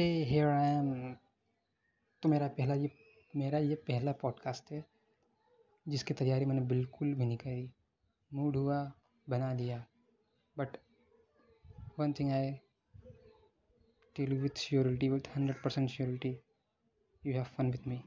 नमस्ते here I am तो मेरा पहला ये, मेरा ये पहला पॉडकास्ट है, जिसकी तैयारी मैंने बिल्कुल भी नहीं करी। मूड हुआ, बना लिया but one thing I tell with surety with hundred percent surety you have fun with me